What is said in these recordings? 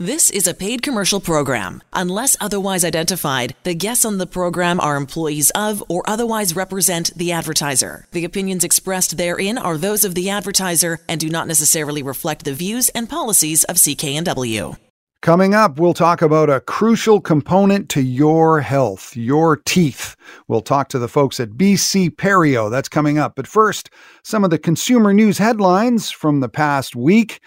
This is a paid commercial program. Unless otherwise identified, the guests on the program are employees of or otherwise represent the advertiser. The opinions expressed therein are those of the advertiser and do not necessarily reflect the views and policies of CKNW. Coming up, we'll talk about a crucial component to your health, your teeth. We'll talk to the folks at BC Perio. That's coming up. But first, some of the consumer news headlines from the past week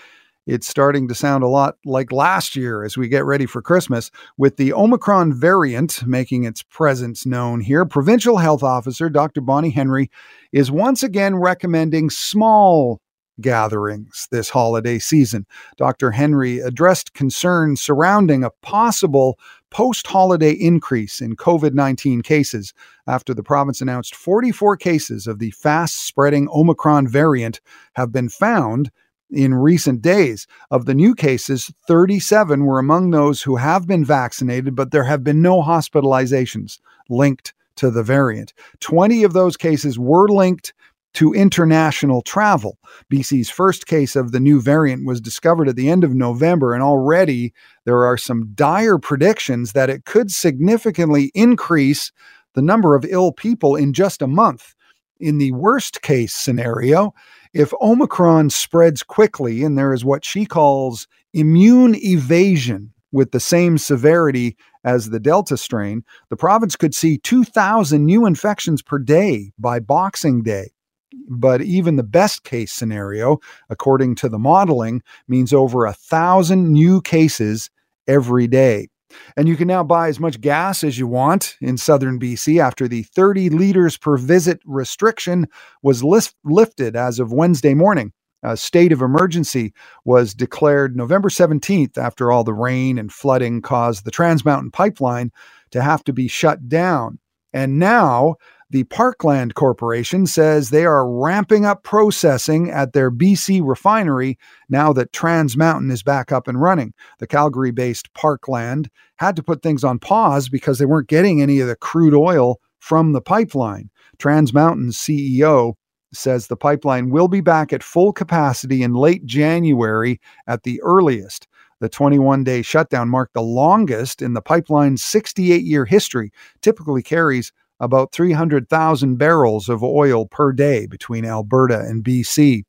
it's starting to sound a lot like last year as we get ready for Christmas. With the Omicron variant making its presence known here, Provincial Health Officer Dr. Bonnie Henry is once again recommending small gatherings this holiday season. Dr. Henry addressed concerns surrounding a possible post holiday increase in COVID 19 cases after the province announced 44 cases of the fast spreading Omicron variant have been found in recent days. Of the new cases, 37 were among those who have been vaccinated, but there have been no hospitalizations linked to the variant. 20 of those cases were linked to international travel. BC's first case of the new variant was discovered at the end of November, and already there are some dire predictions that it could significantly increase the number of ill people in just a month. In the worst case scenario, if Omicron spreads quickly and there is what she calls immune evasion with the same severity as the Delta strain, the province could see 2,000 new infections per day by Boxing Day. But even the best case scenario, according to the modeling, means over a thousand new cases every day. And you can now buy as much gas as you want in southern BC after the 30 liters per visit restriction was lifted as of Wednesday morning. A state of emergency was declared November 17th after all the rain and flooding caused the Trans Mountain pipeline to have to be shut down. And now the Parkland Corporation says they are ramping up processing at their BC refinery now that Trans Mountain is back up and running. The Calgary based Parkland had to put things on pause because they weren't getting any of the crude oil from the pipeline. Trans Mountain's CEO says the pipeline will be back at full capacity in late January at the earliest. The 21 day shutdown marked the longest in the pipeline's 68 year history, typically carries about 300,000 barrels of oil per day between Alberta and BC.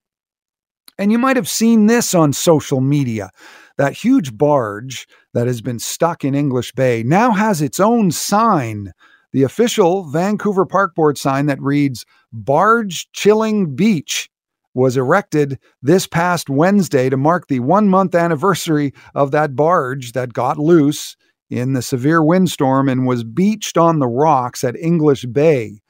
And you might have seen this on social media. That huge barge that has been stuck in English Bay now has its own sign, the official Vancouver Park Board sign that reads Barge Chilling Beach was erected this past Wednesday to mark the one month anniversary of that barge that got loose in the severe windstorm and was beached on the rocks at English Bay.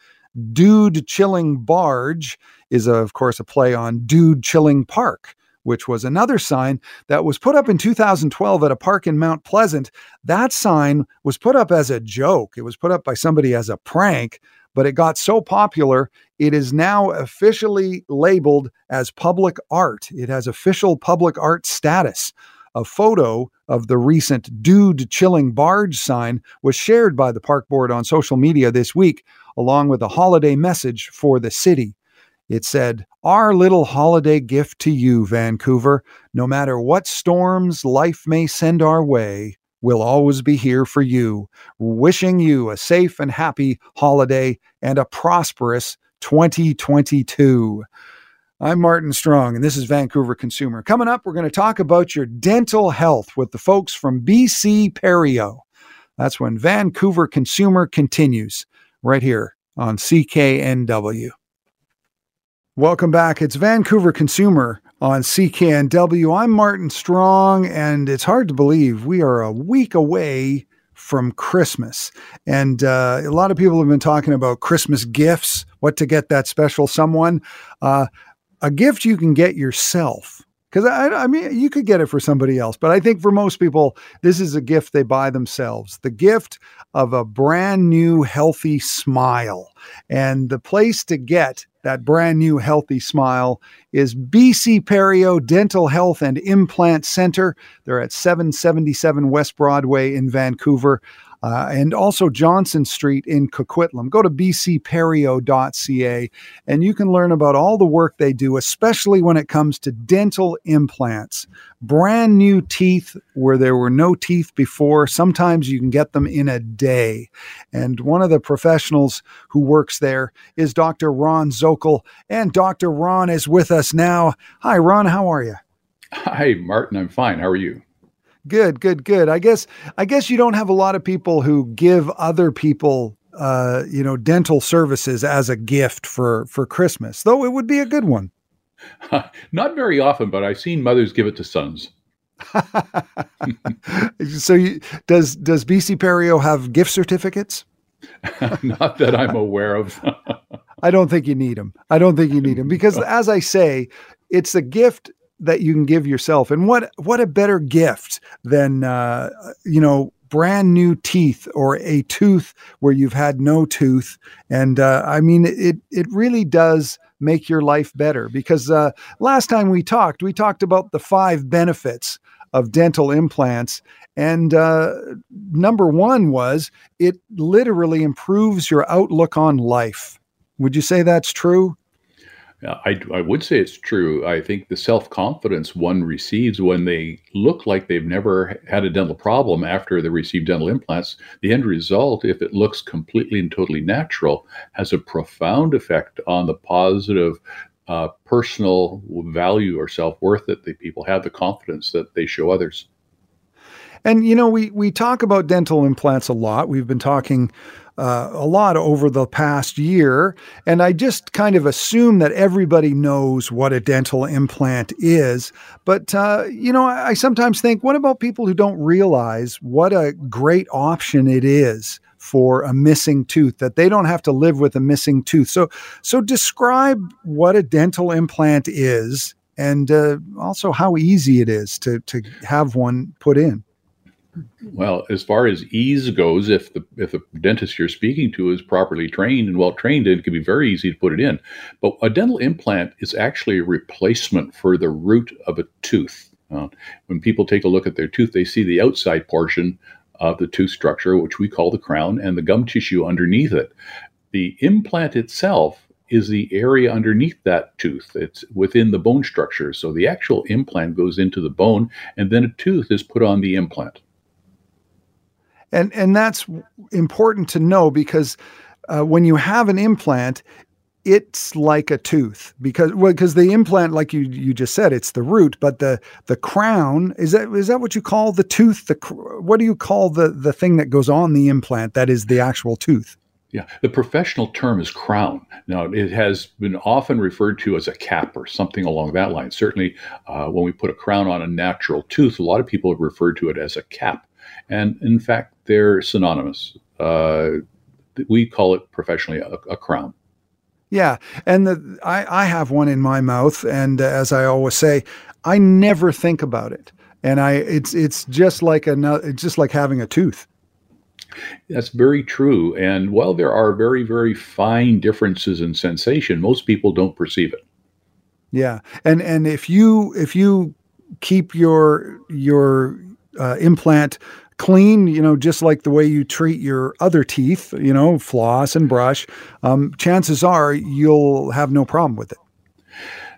Dude Chilling Barge is, of course, a play on Dude Chilling Park, which was another sign that was put up in 2012 at a park in Mount Pleasant. That sign was put up as a joke, it was put up by somebody as a prank. But it got so popular, it is now officially labeled as public art. It has official public art status. A photo of the recent Dude Chilling Barge sign was shared by the park board on social media this week, along with a holiday message for the city. It said, Our little holiday gift to you, Vancouver. No matter what storms life may send our way, we'll always be here for you. Wishing you a safe and happy holiday and a prosperous 2022. I'm Martin Strong, and this is Vancouver Consumer. Coming up, we're going to talk about your dental health with the folks from BC Perio. That's when Vancouver Consumer continues right here on CKNW. Welcome back. It's Vancouver Consumer on CKNW. I'm Martin Strong, and it's hard to believe we are a week away from Christmas. And uh, a lot of people have been talking about Christmas gifts, what to get that special someone. Uh, a gift you can get yourself. Because I, I mean, you could get it for somebody else, but I think for most people, this is a gift they buy themselves the gift of a brand new healthy smile. And the place to get that brand new healthy smile is BC Perio Dental Health and Implant Center. They're at 777 West Broadway in Vancouver. Uh, and also Johnson Street in Coquitlam. Go to bcperio.ca and you can learn about all the work they do, especially when it comes to dental implants. Brand new teeth where there were no teeth before. Sometimes you can get them in a day. And one of the professionals who works there is Dr. Ron Zokol. And Dr. Ron is with us now. Hi, Ron. How are you? Hi, Martin. I'm fine. How are you? Good, good, good. I guess I guess you don't have a lot of people who give other people uh, you know, dental services as a gift for for Christmas, though it would be a good one. Not very often, but I've seen mothers give it to sons. so, you, does does BC Perio have gift certificates? Not that I'm aware of. I don't think you need them. I don't think you need them because, as I say, it's a gift that you can give yourself. And what what a better gift than uh, you know brand new teeth or a tooth where you've had no tooth. And uh, I mean, it it really does make your life better because uh, last time we talked, we talked about the five benefits of dental implants. And uh, number one was it literally improves your outlook on life. Would you say that's true? I, I would say it's true. I think the self confidence one receives when they look like they've never had a dental problem after they receive dental implants, the end result, if it looks completely and totally natural, has a profound effect on the positive uh, personal value or self worth that the people have, the confidence that they show others. And you know, we we talk about dental implants a lot. We've been talking uh, a lot over the past year, and I just kind of assume that everybody knows what a dental implant is. But uh, you know, I, I sometimes think, what about people who don't realize what a great option it is? for a missing tooth that they don't have to live with a missing tooth. So so describe what a dental implant is and uh, also how easy it is to to have one put in. Well, as far as ease goes, if the if the dentist you're speaking to is properly trained and well trained, it can be very easy to put it in. But a dental implant is actually a replacement for the root of a tooth. Uh, when people take a look at their tooth, they see the outside portion of the tooth structure, which we call the crown, and the gum tissue underneath it. The implant itself is the area underneath that tooth. It's within the bone structure. So the actual implant goes into the bone, and then a tooth is put on the implant and and that's important to know because uh, when you have an implant it's like a tooth because well because the implant like you you just said it's the root but the the crown is that is that what you call the tooth the what do you call the the thing that goes on the implant that is the actual tooth yeah, the professional term is crown. Now, it has been often referred to as a cap or something along that line. Certainly, uh, when we put a crown on a natural tooth, a lot of people have referred to it as a cap. And in fact, they're synonymous. Uh, we call it professionally a, a crown. Yeah, and the, I, I have one in my mouth, and uh, as I always say, I never think about it, and I it's it's just like a it's just like having a tooth. That's very true, and while there are very very fine differences in sensation, most people don't perceive it. Yeah, and and if you if you keep your your uh, implant clean, you know, just like the way you treat your other teeth, you know, floss and brush, um, chances are you'll have no problem with it.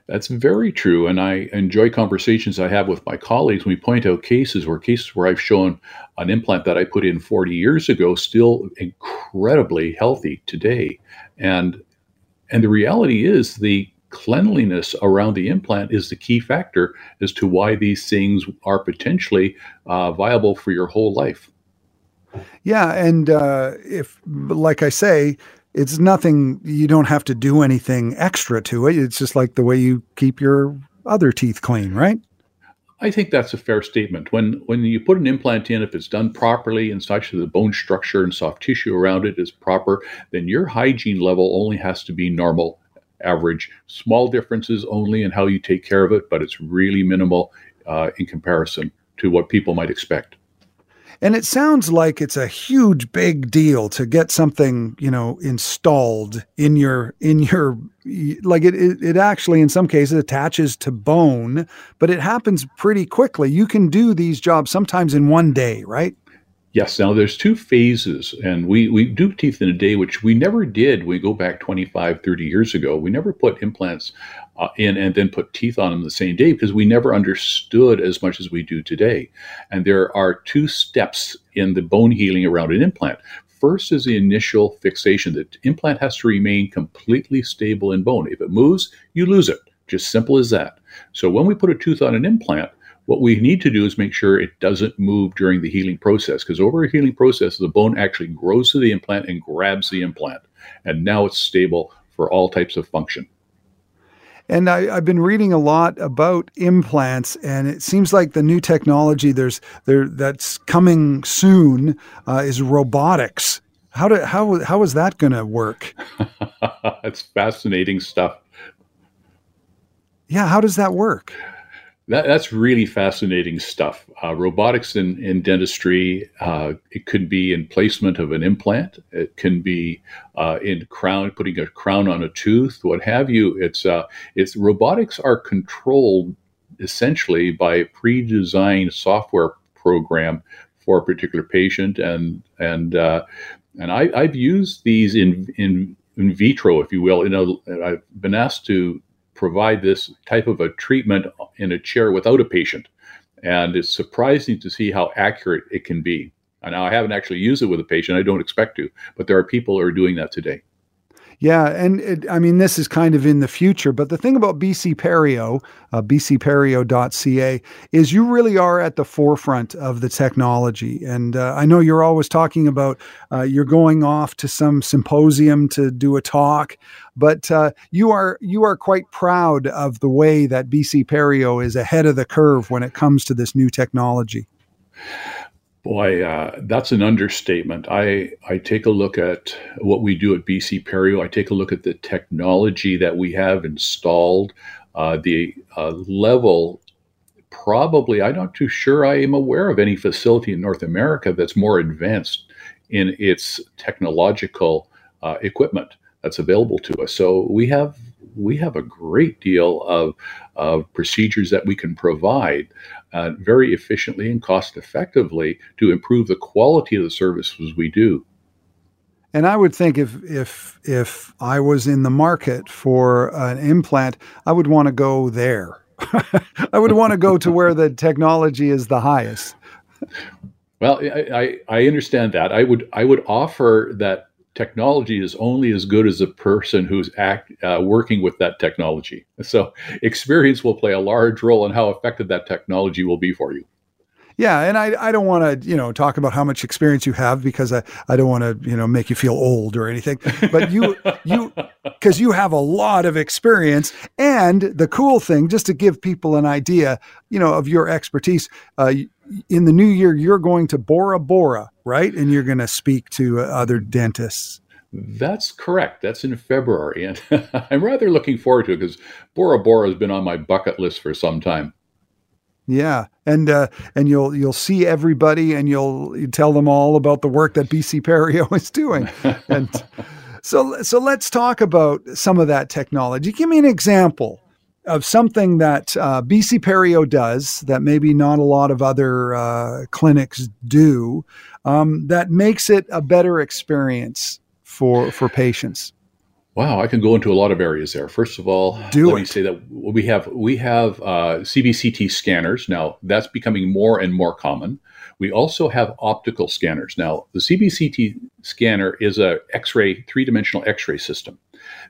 That's very true. And I enjoy conversations I have with my colleagues. We point out cases where cases where I've shown an implant that I put in 40 years ago still incredibly healthy today. And and the reality is the cleanliness around the implant is the key factor as to why these things are potentially uh, viable for your whole life. Yeah, and uh, if, like I say, it's nothing. You don't have to do anything extra to it. It's just like the way you keep your other teeth clean, right? I think that's a fair statement. When when you put an implant in, if it's done properly and such that the bone structure and soft tissue around it is proper, then your hygiene level only has to be normal average. Small differences only in how you take care of it, but it's really minimal uh, in comparison to what people might expect. And it sounds like it's a huge big deal to get something, you know, installed in your in your like it, it it actually in some cases attaches to bone, but it happens pretty quickly. You can do these jobs sometimes in one day, right? Yes. Now there's two phases, and we, we do teeth in a day, which we never did. We go back 25, 30 years ago. We never put implants uh, in and then put teeth on them the same day because we never understood as much as we do today. And there are two steps in the bone healing around an implant. First is the initial fixation. The implant has to remain completely stable in bone. If it moves, you lose it. Just simple as that. So when we put a tooth on an implant, what we need to do is make sure it doesn't move during the healing process because over a healing process, the bone actually grows to the implant and grabs the implant. And now it's stable for all types of function. And I, have been reading a lot about implants, and it seems like the new technology there's there that's coming soon uh, is robotics. How do how how is that going to work? That's fascinating stuff. Yeah, how does that work? That, that's really fascinating stuff. Uh, robotics in, in dentistry, uh, it could be in placement of an implant. It can be uh, in crown, putting a crown on a tooth, what have you. It's, uh, it's robotics are controlled essentially by a pre-designed software program for a particular patient, and and uh, and I, I've used these in in in vitro, if you will. You know, I've been asked to provide this type of a treatment in a chair without a patient. And it's surprising to see how accurate it can be. Now, I haven't actually used it with a patient. I don't expect to, but there are people who are doing that today. Yeah, and it, I mean, this is kind of in the future, but the thing about BC Perio, uh, bcperio.ca, is you really are at the forefront of the technology. And uh, I know you're always talking about uh, you're going off to some symposium to do a talk, but uh, you are you are quite proud of the way that BC Perio is ahead of the curve when it comes to this new technology. Boy, uh, that's an understatement. I, I take a look at what we do at BC Perio. I take a look at the technology that we have installed, uh, the uh, level. Probably, I'm not too sure I am aware of any facility in North America that's more advanced in its technological uh, equipment that's available to us. So we have we have a great deal of, of procedures that we can provide uh, very efficiently and cost effectively to improve the quality of the services we do. And I would think if if if I was in the market for an implant, I would want to go there. I would want to go to where the technology is the highest. Well, I, I, I understand that. I would I would offer that technology is only as good as the person who's act, uh, working with that technology. So experience will play a large role in how effective that technology will be for you. Yeah, and I, I don't want to you know talk about how much experience you have because I, I don't want to you know make you feel old or anything. But you you because you have a lot of experience and the cool thing just to give people an idea you know of your expertise. Uh, in the new year, you're going to Bora Bora, right? And you're going to speak to other dentists. That's correct. That's in February. And I'm rather looking forward to it because Bora Bora has been on my bucket list for some time. Yeah, and uh, and you'll you'll see everybody, and you'll you tell them all about the work that BC Perio is doing, and so so let's talk about some of that technology. Give me an example of something that uh, BC Perio does that maybe not a lot of other uh, clinics do um, that makes it a better experience for for patients. Wow, I can go into a lot of areas there. First of all, Do let it. me say that we have we have uh, CBCT scanners now. That's becoming more and more common. We also have optical scanners now. The CBCT scanner is a X-ray three-dimensional X-ray system.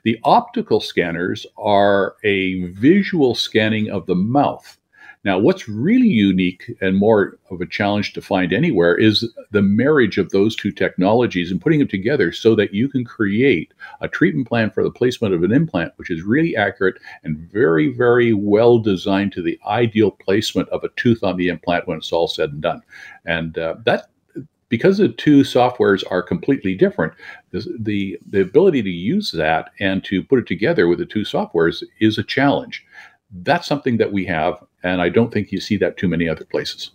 The optical scanners are a visual scanning of the mouth. Now, what's really unique and more of a challenge to find anywhere is the marriage of those two technologies and putting them together so that you can create a treatment plan for the placement of an implant, which is really accurate and very, very well designed to the ideal placement of a tooth on the implant when it's all said and done. And uh, that because the two softwares are completely different, the, the, ability to use that and to put it together with the two softwares is a challenge. That's something that we have, and I don't think you see that too many other places.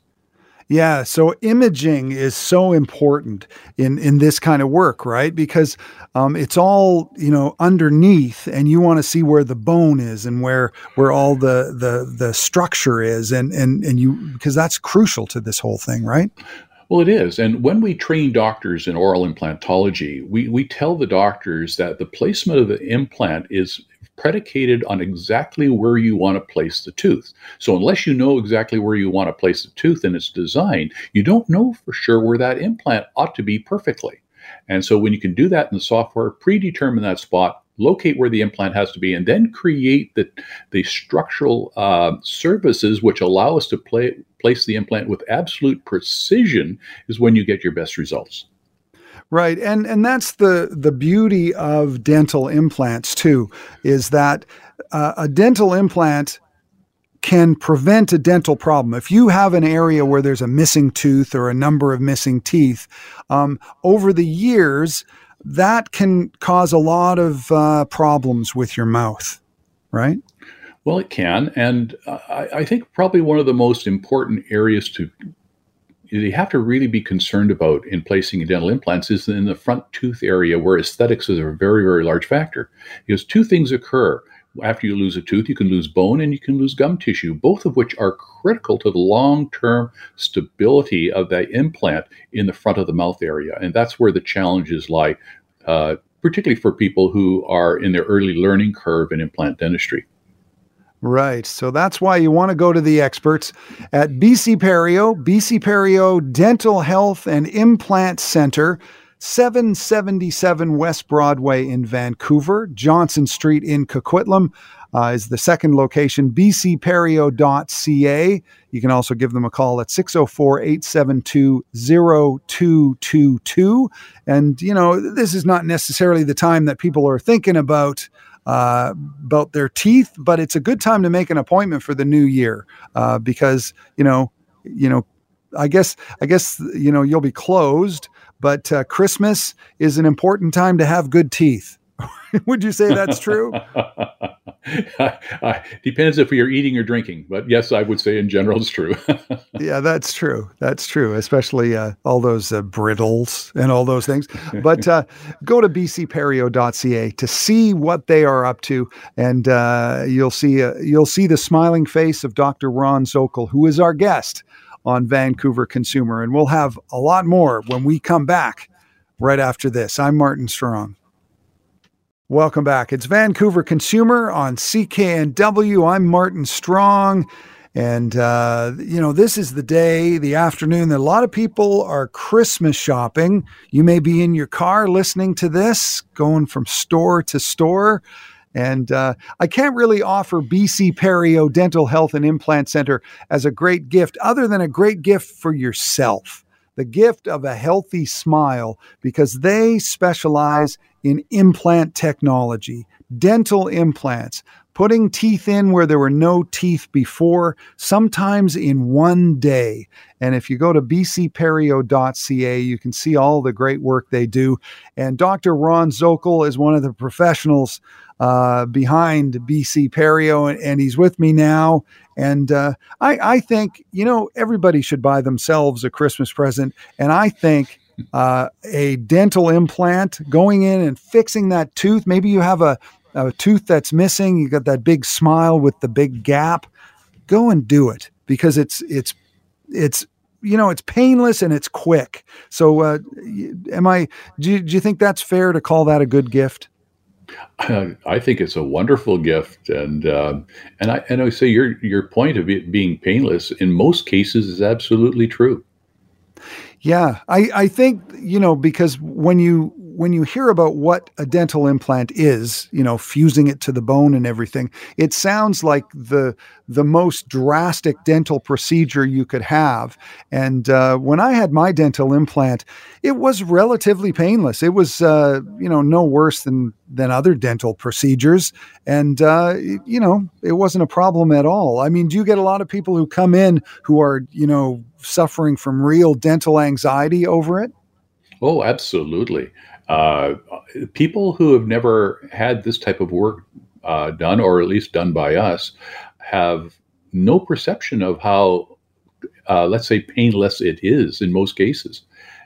Yeah, so imaging is so important in in this kind of work, right? Because um, it's all you know underneath, and you want to see where the bone is and where where all the the the structure is, and and and you because that's crucial to this whole thing, right? Well, it is. And when we train doctors in oral implantology, we, we tell the doctors that the placement of the implant is predicated on exactly where you want to place the tooth. So, unless you know exactly where you want to place the tooth in its design, you don't know for sure where that implant ought to be perfectly. And so, when you can do that in the software, predetermine that spot, locate where the implant has to be, and then create the, the structural uh, services which allow us to play, place the implant with absolute precision, is when you get your best results. Right. And and that's the the beauty of dental implants too is that uh, a dental implant can prevent a dental problem. If you have an area where there's a missing tooth or a number of missing teeth, um, over the years, that can cause a lot of uh, problems with your mouth, right? Well, it can. And I, I think probably one of the most important areas to you have to really be concerned about in placing dental implants is in the front tooth area where aesthetics is a very, very large factor. Because two things occur. After you lose a tooth, you can lose bone and you can lose gum tissue, both of which are critical to the long term stability of that implant in the front of the mouth area. And that's where the challenges lie, uh, particularly for people who are in their early learning curve in implant dentistry. Right. So that's why you want to go to the experts at BC Perio, BC Perio Dental Health and Implant Center, 777 West Broadway in Vancouver, Johnson Street in Coquitlam. Uh, is the second location, bcperio.ca. You can also give them a call at 604 872 0222. And, you know, this is not necessarily the time that people are thinking about uh, about their teeth, but it's a good time to make an appointment for the new year uh, because you know, you know, I guess I guess you know you'll be closed, but uh, Christmas is an important time to have good teeth. Would you say that's true? uh, depends if you're eating or drinking, but yes, I would say in general it's true. yeah, that's true. That's true, especially uh, all those uh, brittles and all those things. But uh, go to bcperio.ca to see what they are up to, and uh, you'll see uh, you'll see the smiling face of Dr. Ron Zokol, who is our guest on Vancouver Consumer, and we'll have a lot more when we come back right after this. I'm Martin Strong. Welcome back. It's Vancouver Consumer on CKNW. I'm Martin Strong. And, uh, you know, this is the day, the afternoon that a lot of people are Christmas shopping. You may be in your car listening to this, going from store to store. And uh, I can't really offer BC Perio Dental Health and Implant Center as a great gift, other than a great gift for yourself the gift of a healthy smile because they specialize in implant technology, dental implants, putting teeth in where there were no teeth before, sometimes in one day. And if you go to bcperio.ca, you can see all the great work they do. And Dr. Ron Zokol is one of the professionals uh, behind BC Perio, and, and, he's with me now. And uh, I, I think, you know, everybody should buy themselves a Christmas present. And I think uh, a dental implant going in and fixing that tooth, maybe you have a, a tooth that's missing, you got that big smile with the big gap, go and do it. Because it's, it's, it's, you know it's painless and it's quick. So uh, am i do you, do you think that's fair to call that a good gift I think it's a wonderful gift, and uh, and I and I say your your point of it being painless in most cases is absolutely true. Yeah, I I think you know because when you when you hear about what a dental implant is, you know, fusing it to the bone and everything, it sounds like the the most drastic dental procedure you could have. And uh, when I had my dental implant, it was relatively painless. It was, uh, you know, no worse than than other dental procedures, and uh, you know, it wasn't a problem at all. I mean, do you get a lot of people who come in who are, you know, suffering from real dental anxiety over it? Oh, absolutely. Uh, people who have never had this type of work uh, done, or at least done by us, have no perception of how, uh, let's say, painless it is in most cases.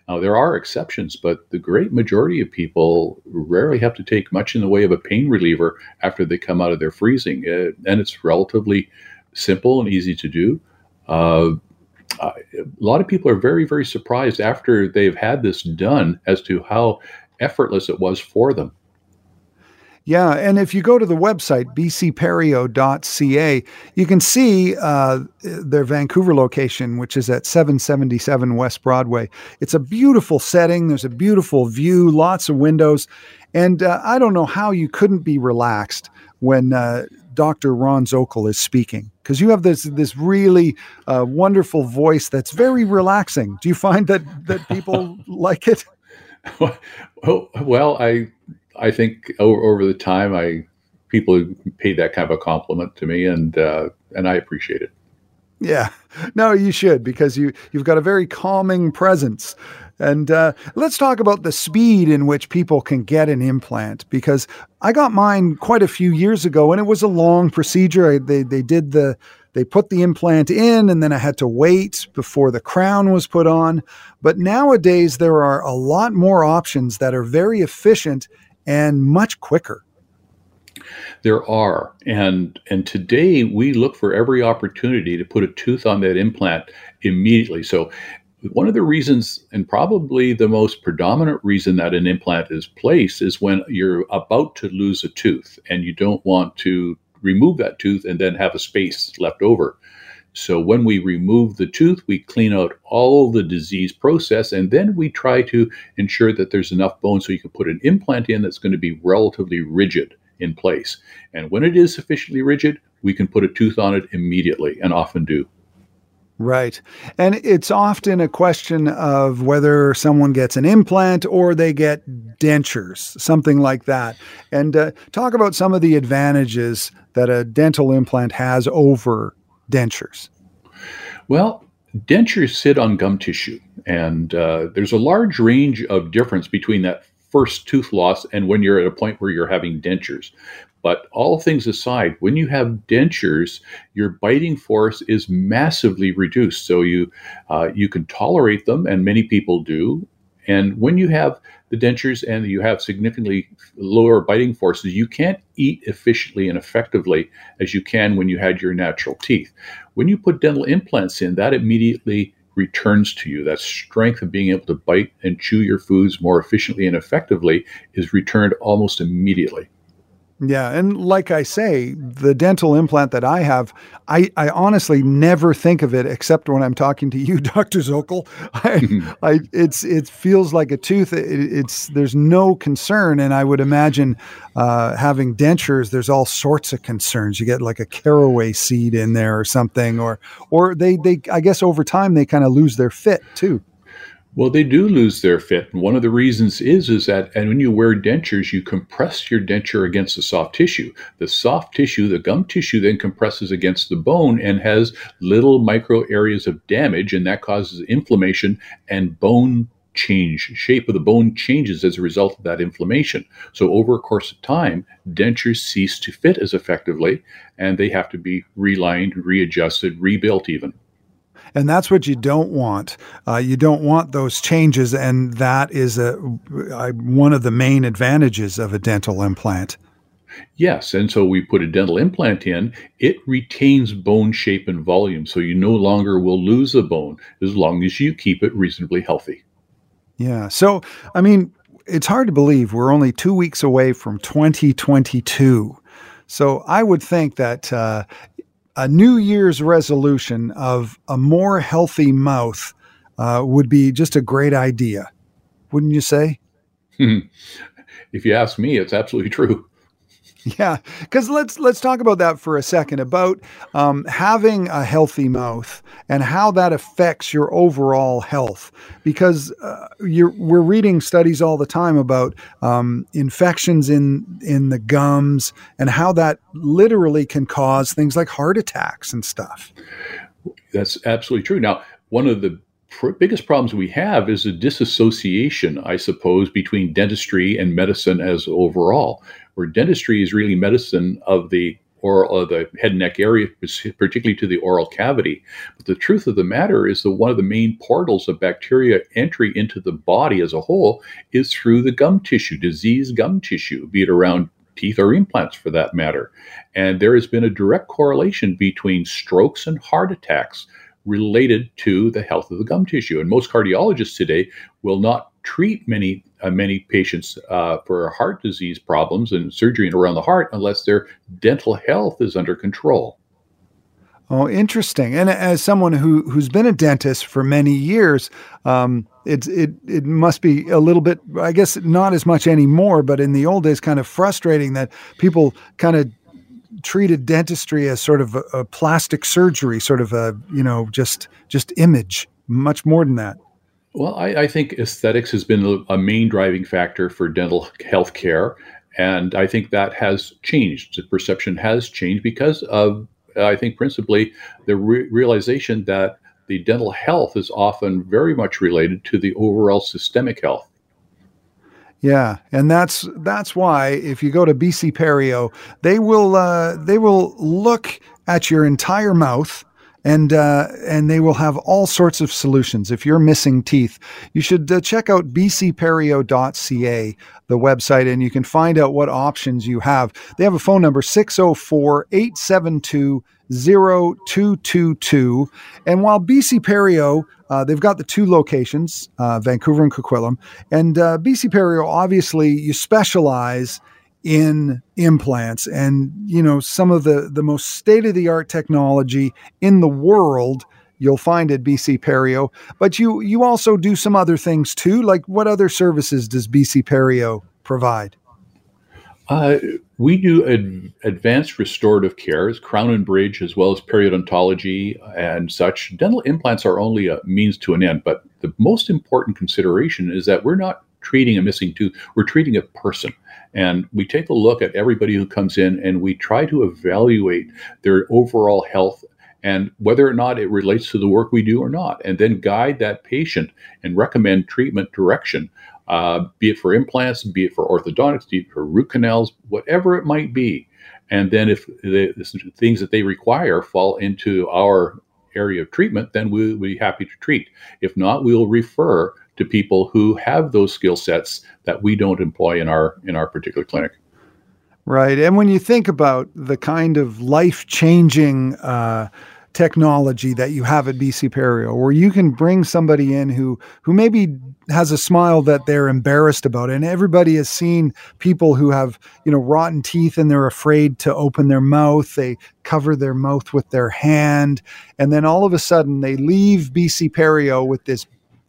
Now, there are exceptions, but the great majority of people rarely have to take much in the way of a pain reliever after they come out of their freezing. Uh, and it's relatively simple and easy to do. Uh, uh, a lot of people are very, very surprised after they've had this done as to how effortless it was for them. Yeah, and if you go to the website bcperio.ca, you can see uh, their Vancouver location, which is at 777 West Broadway. It's a beautiful setting. There's a beautiful view, lots of windows, and uh, I don't know how you couldn't be relaxed when uh, Dr. Ron Zokol is speaking because you have this this really uh, wonderful voice that's very relaxing. Do you find that that people like it? Well, I I think over, over the time, I people paid that kind of a compliment to me, and uh, and I appreciate it. Yeah, no, you should because you you've got a very calming presence. And uh, let's talk about the speed in which people can get an implant because I got mine quite a few years ago, and it was a long procedure. They they did the they put the implant in and then I had to wait before the crown was put on. But nowadays, there are a lot more options that are very efficient and much quicker. There are, and and today we look for every opportunity to put a tooth on that implant immediately. So, one of the reasons, and probably the most predominant reason that an implant is placed, is when you're about to lose a tooth and you don't want to remove that tooth and then have a space left over. So when we remove the tooth, we clean out all the disease process, and then we try to ensure that there's enough bone so you can put an implant in that's going to be relatively rigid in place. And when it is sufficiently rigid, we can put a tooth on it immediately, and often do. Right. And it's often a question of whether someone gets an implant or they get dentures, something like that. And uh, talk about some of the advantages that a dental implant has over dentures? Well, dentures sit on gum tissue, and uh, there's a large range of difference between that first tooth loss and when you're at a point where you're having dentures. But all things aside, when you have dentures, your biting force is massively reduced. So you uh, you can tolerate them, and many people do. And when you have the dentures and you have significantly lower biting forces, you can't eat efficiently and effectively as you can when you had your natural teeth. When you put dental implants in, that immediately returns to you. That strength of being able to bite and chew your foods more efficiently and effectively is returned almost immediately. Yeah, and like I say, the dental implant that I have, I, I honestly never think of it except when I'm talking to you, Dr. Zokol. I, mm-hmm. I it's it feels like a tooth. It, it's there's no concern, and I would imagine uh, having dentures, there's all sorts of concerns. You get like a caraway seed in there or something, or or they they I guess over time they kind of lose their fit too. Well, they do lose their fit. And one of the reasons is is that and when you wear dentures, you compress your denture against the soft tissue. The soft tissue, the gum tissue then compresses against the bone and has little micro areas of damage and that causes inflammation and bone change. Shape of the bone changes as a result of that inflammation. So over a course of time, dentures cease to fit as effectively and they have to be relined, readjusted, rebuilt even and that's what you don't want. Uh, you don't want those changes, and that is a, a, one of the main advantages of a dental implant. Yes, and so we put a dental implant in, it retains bone shape and volume, so you no longer will lose a bone as long as you keep it reasonably healthy. Yeah. So, I mean, it's hard to believe we're only two weeks away from 2022. So I would think that uh, a New Year's resolution of a more healthy mouth uh, would be just a great idea, wouldn't you say? if you ask me, it's absolutely true. Yeah, because let's let's talk about that for a second about um, having a healthy mouth and how that affects your overall health. Because uh, we're reading studies all the time about um, infections in in the gums and how that literally can cause things like heart attacks and stuff. That's absolutely true. Now, one of the pr- biggest problems we have is a disassociation, I suppose, between dentistry and medicine as overall where dentistry is really medicine of the oral, uh, the head and neck area, particularly to the oral cavity. But the truth of the matter is that one of the main portals of bacteria entry into the body as a whole is through the gum tissue, disease gum tissue, be it around teeth or implants for that matter. And there has been a direct correlation between strokes and heart attacks related to the health of the gum tissue. And most cardiologists today will not treat many many patients uh, for heart disease problems and surgery around the heart unless their dental health is under control. Oh, interesting. And as someone who who's been a dentist for many years, um, it it it must be a little bit. I guess not as much anymore, but in the old days, kind of frustrating that people kind of treated dentistry as sort of a, a plastic surgery, sort of a you know just just image. Much more than that. Well, I, I think aesthetics has been a, main driving factor for dental health care. And I think that has changed. The perception has changed because of I think principally the re- realization that the dental health is often very much related to the overall systemic health. Yeah, and that's that's why if you go to BC Perio, they will uh, they will look at your entire mouth and uh, and they will have all sorts of solutions. If you're missing teeth, you should uh, check out bcperio.ca, the website, and you can find out what options you have. They have a phone number 604 872 0222. And while BC Perio, uh, they've got the two locations, uh, Vancouver and Coquitlam, and uh, BC Perio, obviously, you specialize in implants. And you know some of the the most state of the art technology in the world you'll find at BC Perio. But you you also do some other things too. Like what other services does BC Perio provide? Uh, we do ad- advanced restorative care, as crown and bridge, as well as periodontology and such. Dental implants are only a means to an end, but the most important consideration is that we're not treating a missing tooth, we're treating a person. And we take a look at everybody who comes in and we try to evaluate their overall health and whether or not it relates to the work we do or not, and then guide that patient and recommend treatment direction, uh, be it for implants, be it for orthodontics, be it for root canals, whatever it might be. And then if the, the things that they require fall into our area of treatment, then we'll be happy to treat. If not, we'll refer to people who have those skill sets that we don't employ in our in our particular clinic. Right, and when you think about the kind of life changing. Uh, technology that you have at BC Perio, where you can bring somebody in who who maybe has a smile that they're embarrassed about, and everybody has seen people who have you know rotten teeth and they're afraid to open their mouth. They cover their mouth with their hand, and then all of a sudden they leave BC Perio with this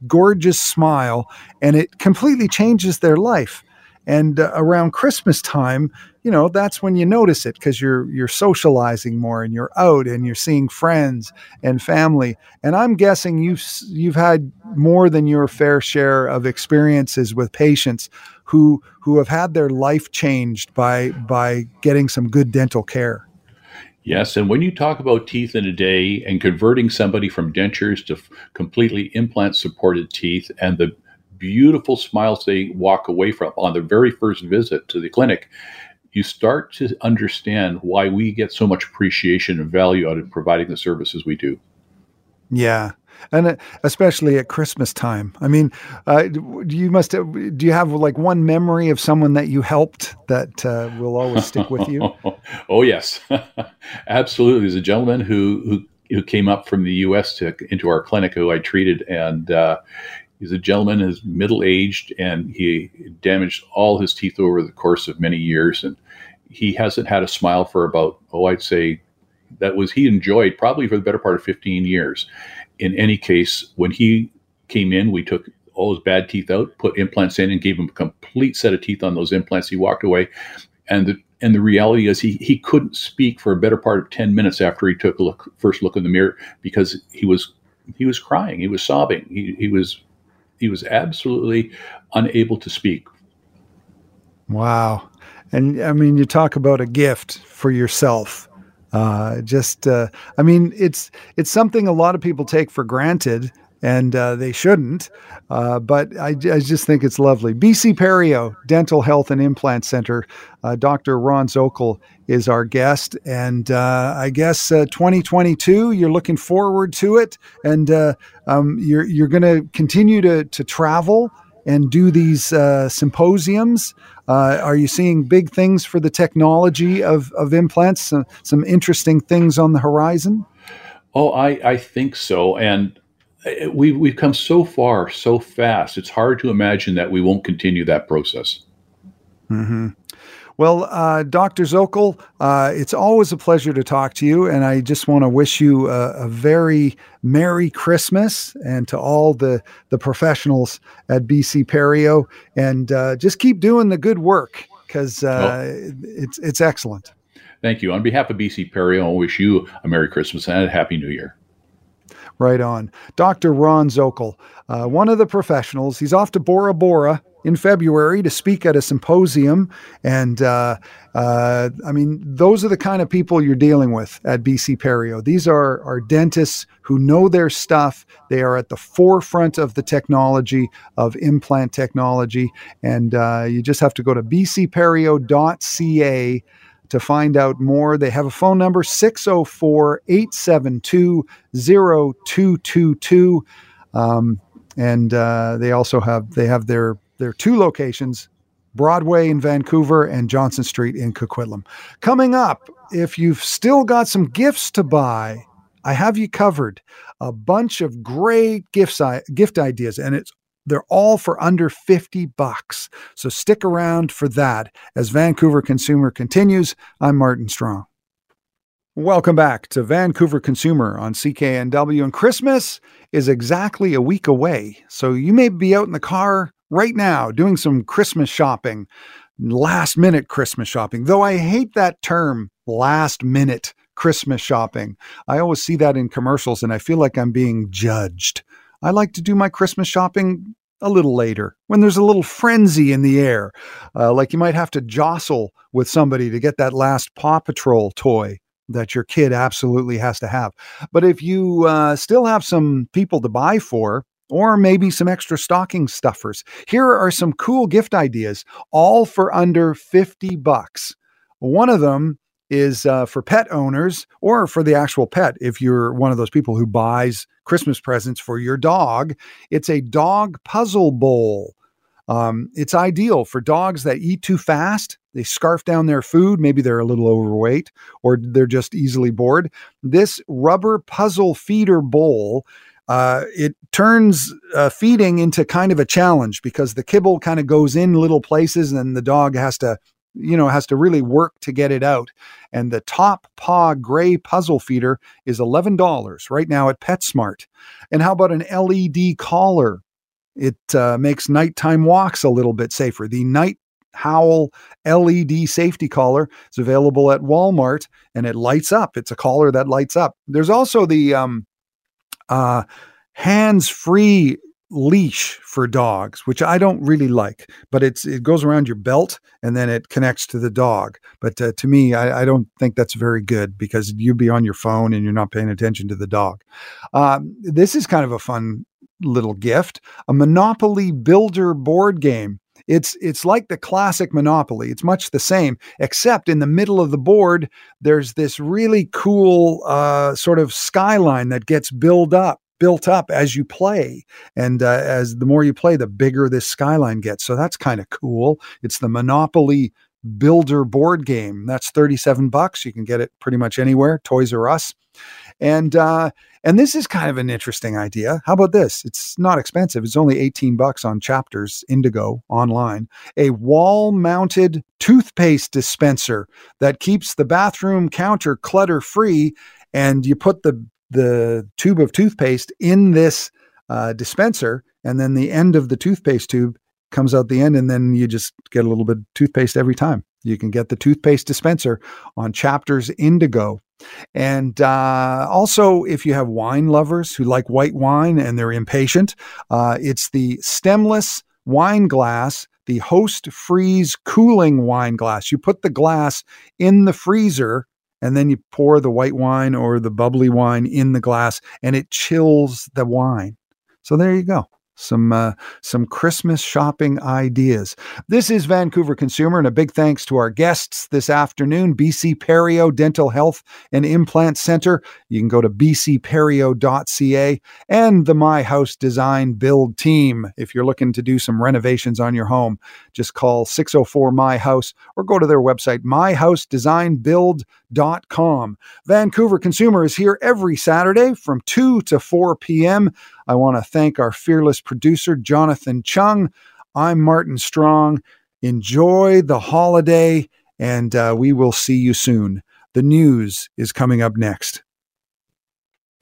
gorgeous smile, and it completely changes their life. And uh, around Christmas time, you know, that's when you notice it because you're you're socializing more and you're out and you're seeing friends and family. And I'm guessing you've you've had more than your fair share of experiences with patients who who have had their life changed by by getting some good dental care. Yes, and when you talk about teeth in a day and converting somebody from dentures to f- completely implant supported teeth and the beautiful smiles they walk away from on their very first visit to the clinic, you start to understand why we get so much appreciation and value out of providing the services we do. Yeah, and uh, especially at Christmas time. I mean, uh, you must have, do you have like one memory of someone that you helped that uh, will always stick with you? oh yes, absolutely. There's a gentleman who who who came up from the U.S. to into our clinic who I treated, and uh, he's a gentleman, is middle aged, and he damaged all his teeth over the course of many years, and he hasn't had a smile for about oh, I'd say that was he enjoyed probably for the better part of 15 years in any case, when he came in, we took all his bad teeth out, put implants in, and gave him a complete set of teeth on those implants. He walked away, and the and the reality is he he couldn't speak for a better part of ten minutes after he took a look first look in the mirror because he was he was crying, he was sobbing, he he was he was absolutely unable to speak. Wow, and I mean, you talk about a gift for yourself uh, just, uh, I mean, it's it's something a lot of people take for granted, and uh, they shouldn't. Uh, but I, I, just think it's lovely. BC Perio Dental Health and Implant Center. Uh, Dr. Ron Zokol is our guest, and uh, I guess 2022. You're looking forward to it, and um, you're you're going to continue to to travel and do these uh, symposiums? Uh, are you seeing big things for the technology of, of implants? Some, some interesting things on the horizon? Oh, I, I think so. And uh, we, we've come so far so fast. It's hard to imagine that we won't continue that process. Mm-hmm. Well, uh, Dr. Zokol, uh, it's always a pleasure to talk to you. And I just want to wish you a, a, very Merry Christmas and to all the, the professionals at BC Perio. And uh, just keep doing the good work because uh, it's, it's excellent. Thank you. On behalf of BC Perio, I wish you a Merry Christmas and a Happy New Year. Right on. Dr. Ron Zokol, uh, one of the professionals. He's off to Bora Bora in February to speak at a symposium. And uh, uh, I mean, those are the kind of people you're dealing with at BC Perio. These are, are dentists who know their stuff. They are at the forefront of the technology, of implant technology. And uh, you just have to go to bcperio.ca to find out more. They have a phone number 604 872 0222. Um, and uh, they also have they have their there are two locations Broadway in Vancouver and Johnson Street in Coquitlam. Coming up, if you've still got some gifts to buy, I have you covered. A bunch of great gifts, gift ideas, and it's they're all for under 50 bucks. So stick around for that as Vancouver Consumer continues. I'm Martin Strong. Welcome back to Vancouver Consumer on CKNW. And Christmas is exactly a week away. So you may be out in the car right now doing some Christmas shopping, last minute Christmas shopping, though I hate that term, last minute Christmas shopping. I always see that in commercials and I feel like I'm being judged. I like to do my Christmas shopping a little later when there's a little frenzy in the air. Uh, like you might have to jostle with somebody to get that last Paw Patrol toy that your kid absolutely has to have. But if you uh, still have some people to buy for, or maybe some extra stocking stuffers. Here are some cool gift ideas, all for under 50 bucks. One of them is uh, for pet owners or for the actual pet. If you're one of those people who buys Christmas presents for your dog, it's a dog puzzle bowl. Um, it's ideal for dogs that eat too fast. They scarf down their food. Maybe they're a little overweight or they're just easily bored. This rubber puzzle feeder bowl uh, it turns uh, feeding into kind of a challenge because the kibble kind of goes in little places and the dog has to you know has to really work to get it out and the top paw gray puzzle feeder is $11 right now at petsmart and how about an led collar it uh, makes nighttime walks a little bit safer the Nite Howl LED safety collar is available at Walmart and it lights up. It's a collar that lights up. There's also the um, uh, hands free leash for dogs, which I don't really like, but it's it goes around your belt and then it connects to the dog. But uh, to me, I, I, don't think that's very good because you'd be on your phone and you're not paying attention to the dog. Um, this is kind of a fun little gift: a Monopoly Builder board game. It's it's like the classic Monopoly. It's much the same, except in the middle of the board, there's this really cool uh, sort of skyline that gets built up built up as you play and uh, as the more you play the bigger this skyline gets so that's kind of cool it's the monopoly builder board game that's 37 bucks you can get it pretty much anywhere toys r us and uh, and this is kind of an interesting idea. How about this? It's not expensive. It's only 18 bucks on Chapters Indigo online. A wall-mounted toothpaste dispenser that keeps the bathroom counter clutter-free and you put the the tube of toothpaste in this uh, dispenser and then the end of the toothpaste tube comes out the end and then you just get a little bit of toothpaste every time. You can get the toothpaste dispenser on Chapters Indigo. And uh, also, if you have wine lovers who like white wine and they're impatient, uh, it's the stemless wine glass, the Host Freeze cooling wine glass. You put the glass in the freezer and then you pour the white wine or the bubbly wine in the glass and it chills the wine. So there you go some uh, some Christmas shopping ideas. This is Vancouver Consumer, and a big thanks to our guests this afternoon, BC Perio Dental Health and Implant Center. You can go to bcperio.ca and the My House Design Build team. If you're looking to do some renovations on your home, just call 604 My House or go to their website, myhousedesignbuild.com com. Vancouver Consumer is here every Saturday from 2 to 4 p.m. I want to thank our fearless producer, Jonathan Chung. I'm Martin Strong. Enjoy the holiday, and uh, we will see you soon. The news is coming up next.